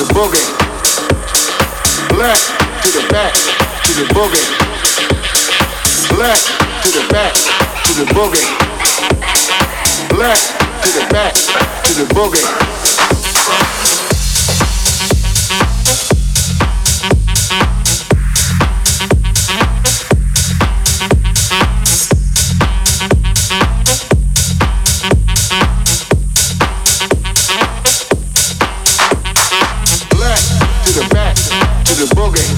the boogie. Left to the back to the boogie. Left to the back to the boogie. Left to the back to the boogie. the boogie,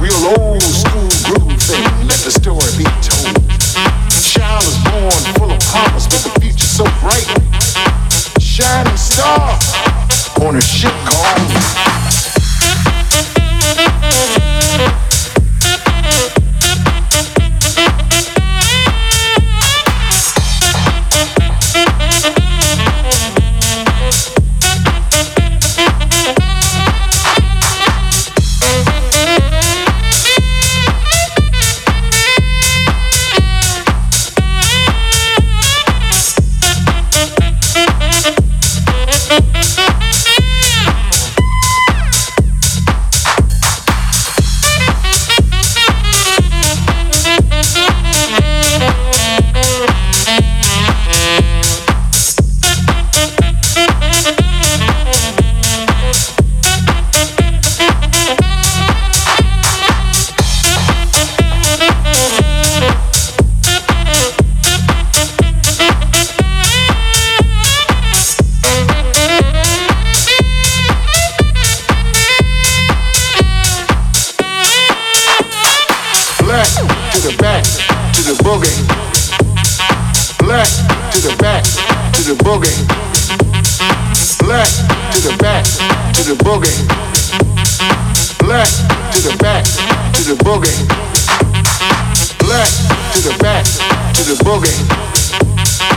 real old school groove thing. Let the story be told. Child is born full of promise, the so bright. Shining star on a ship called. Back to the boogie. Left to the back to the boogie. Left to the back to the boogie. Left to the back to the boogie. Left to the back to the boogie.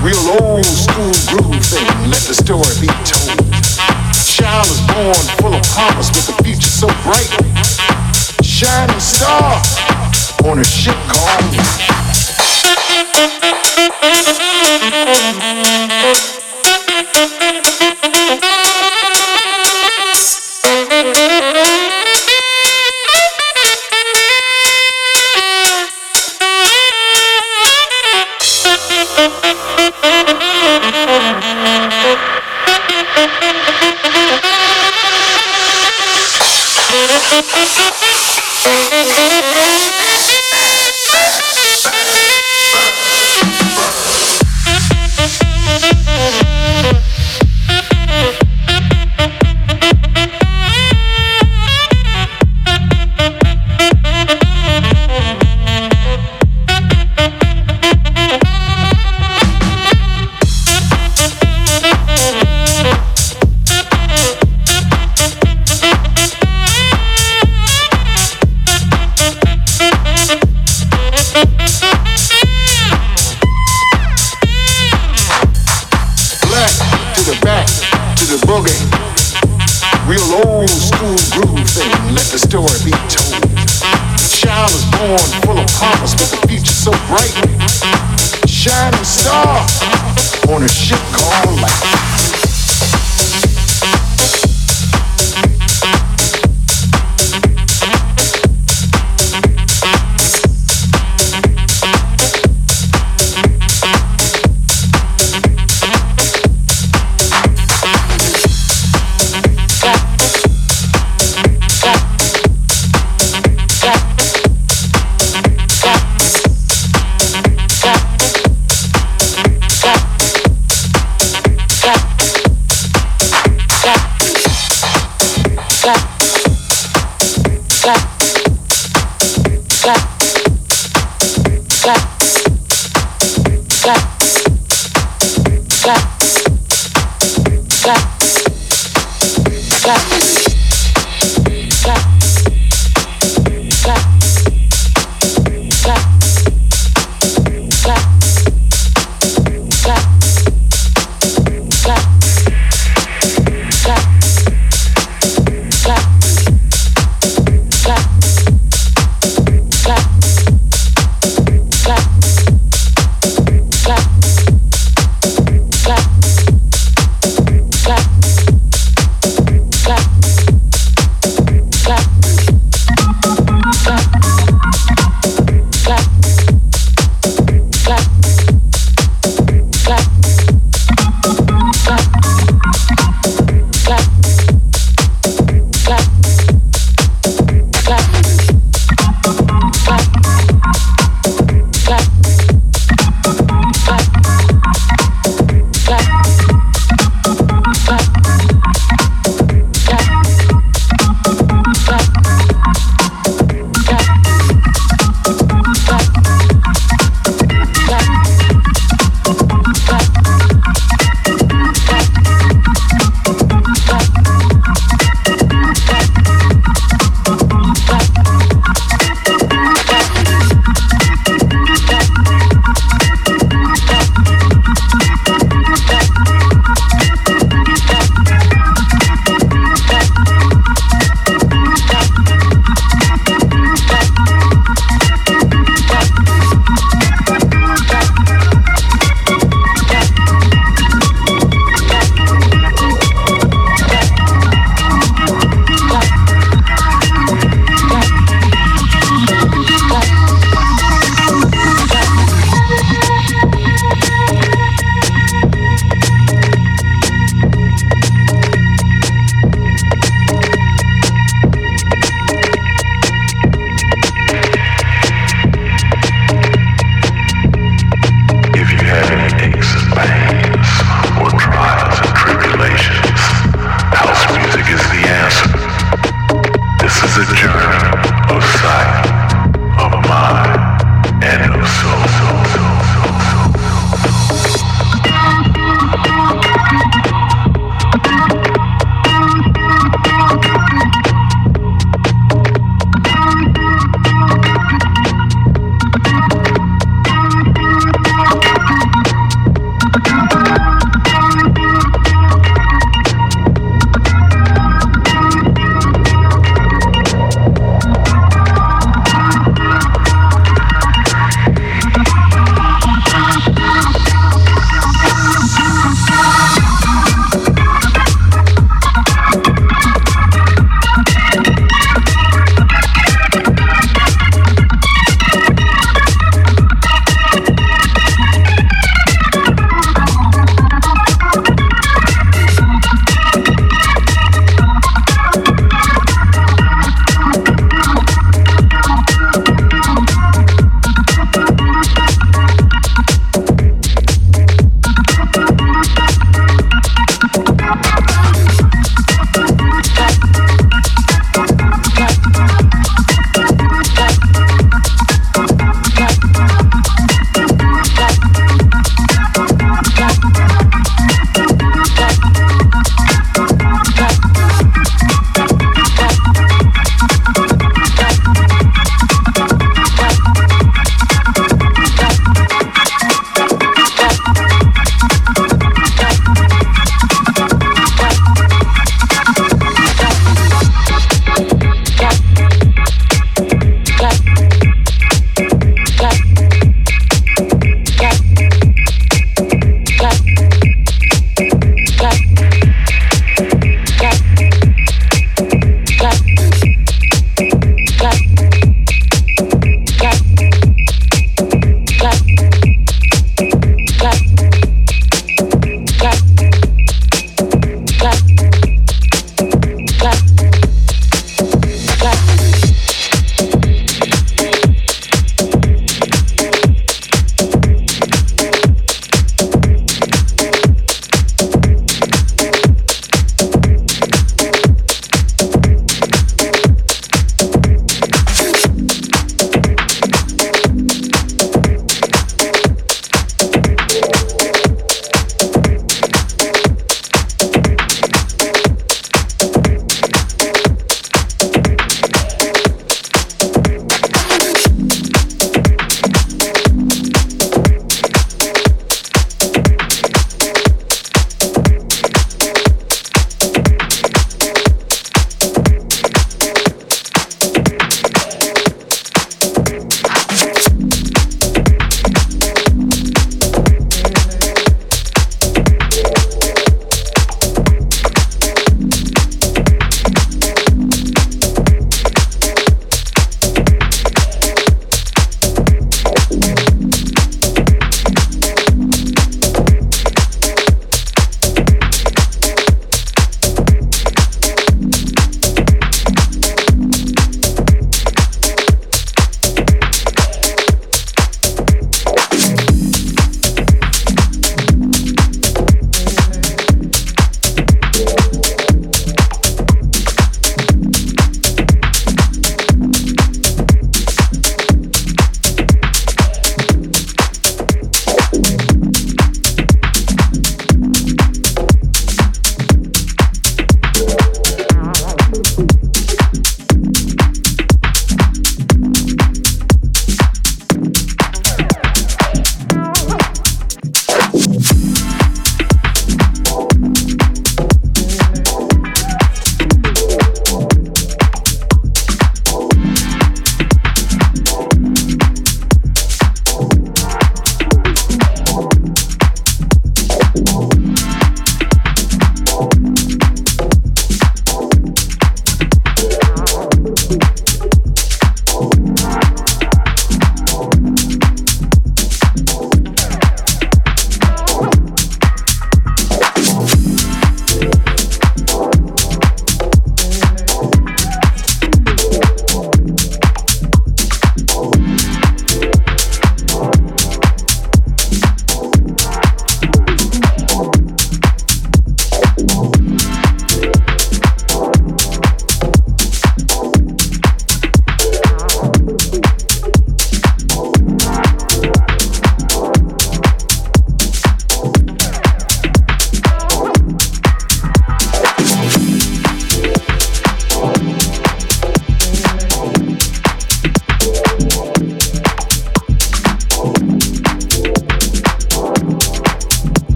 Real old school groove thing. Let the story be told. Child is born full of promise with a future so bright. Shining star on a ship called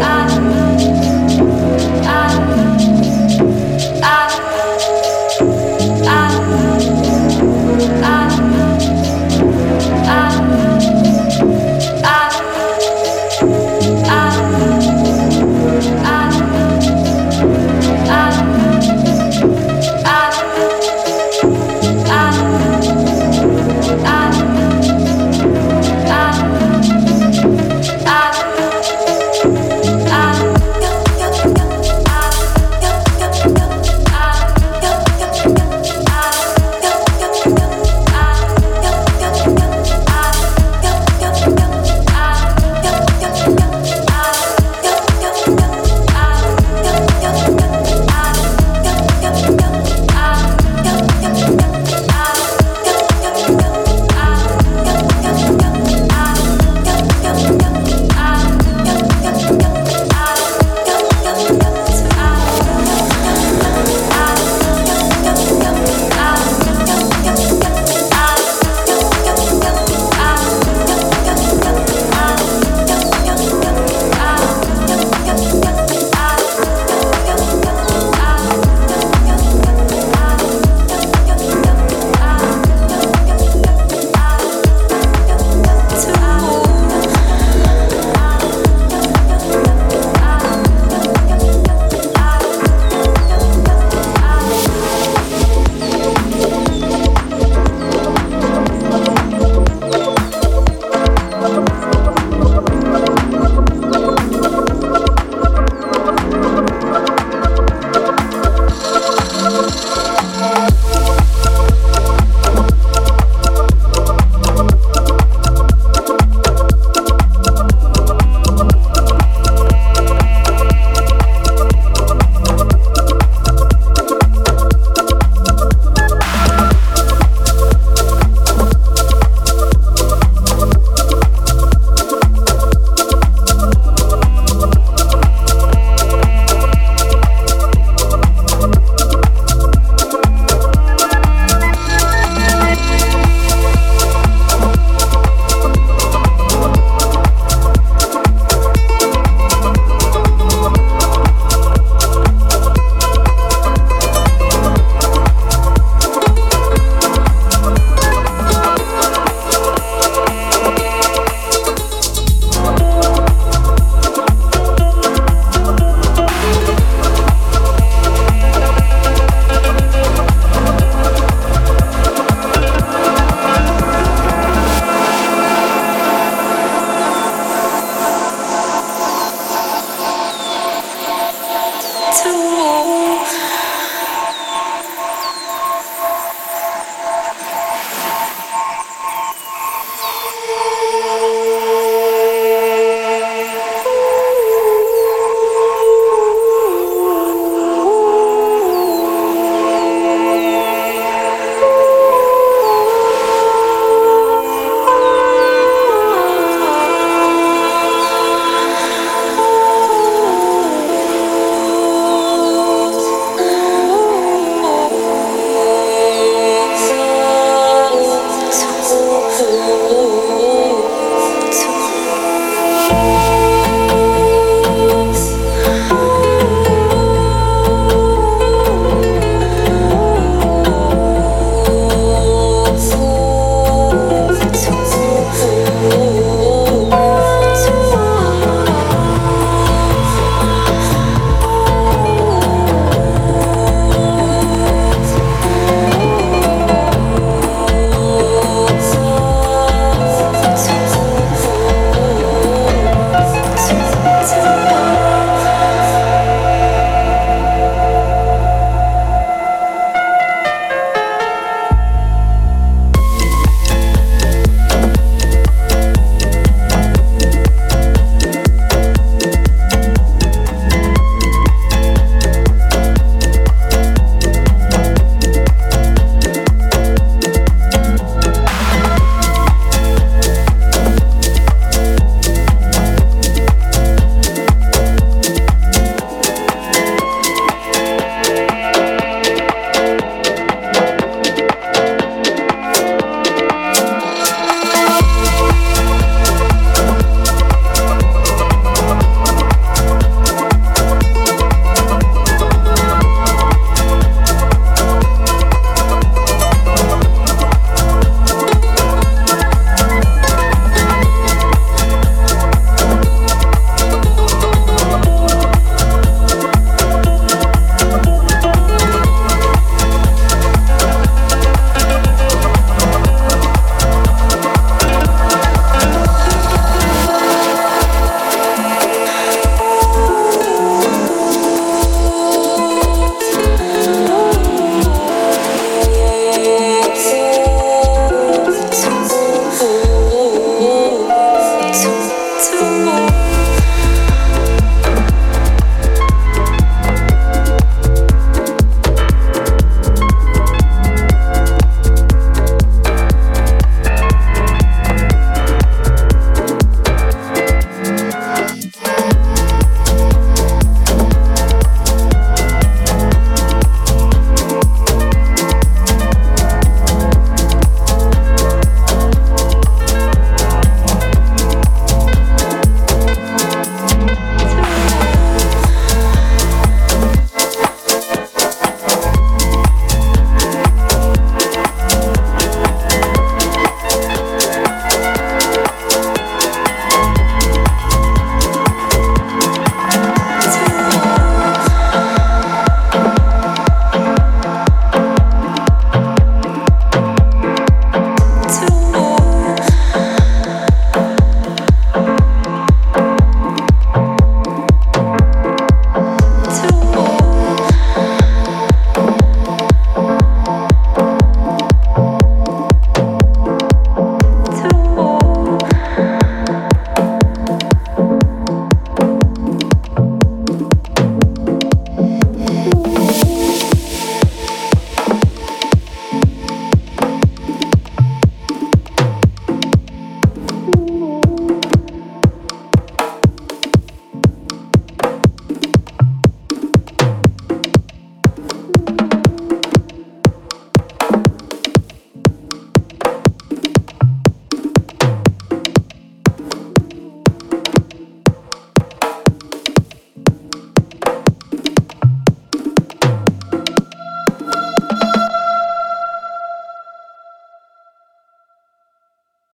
I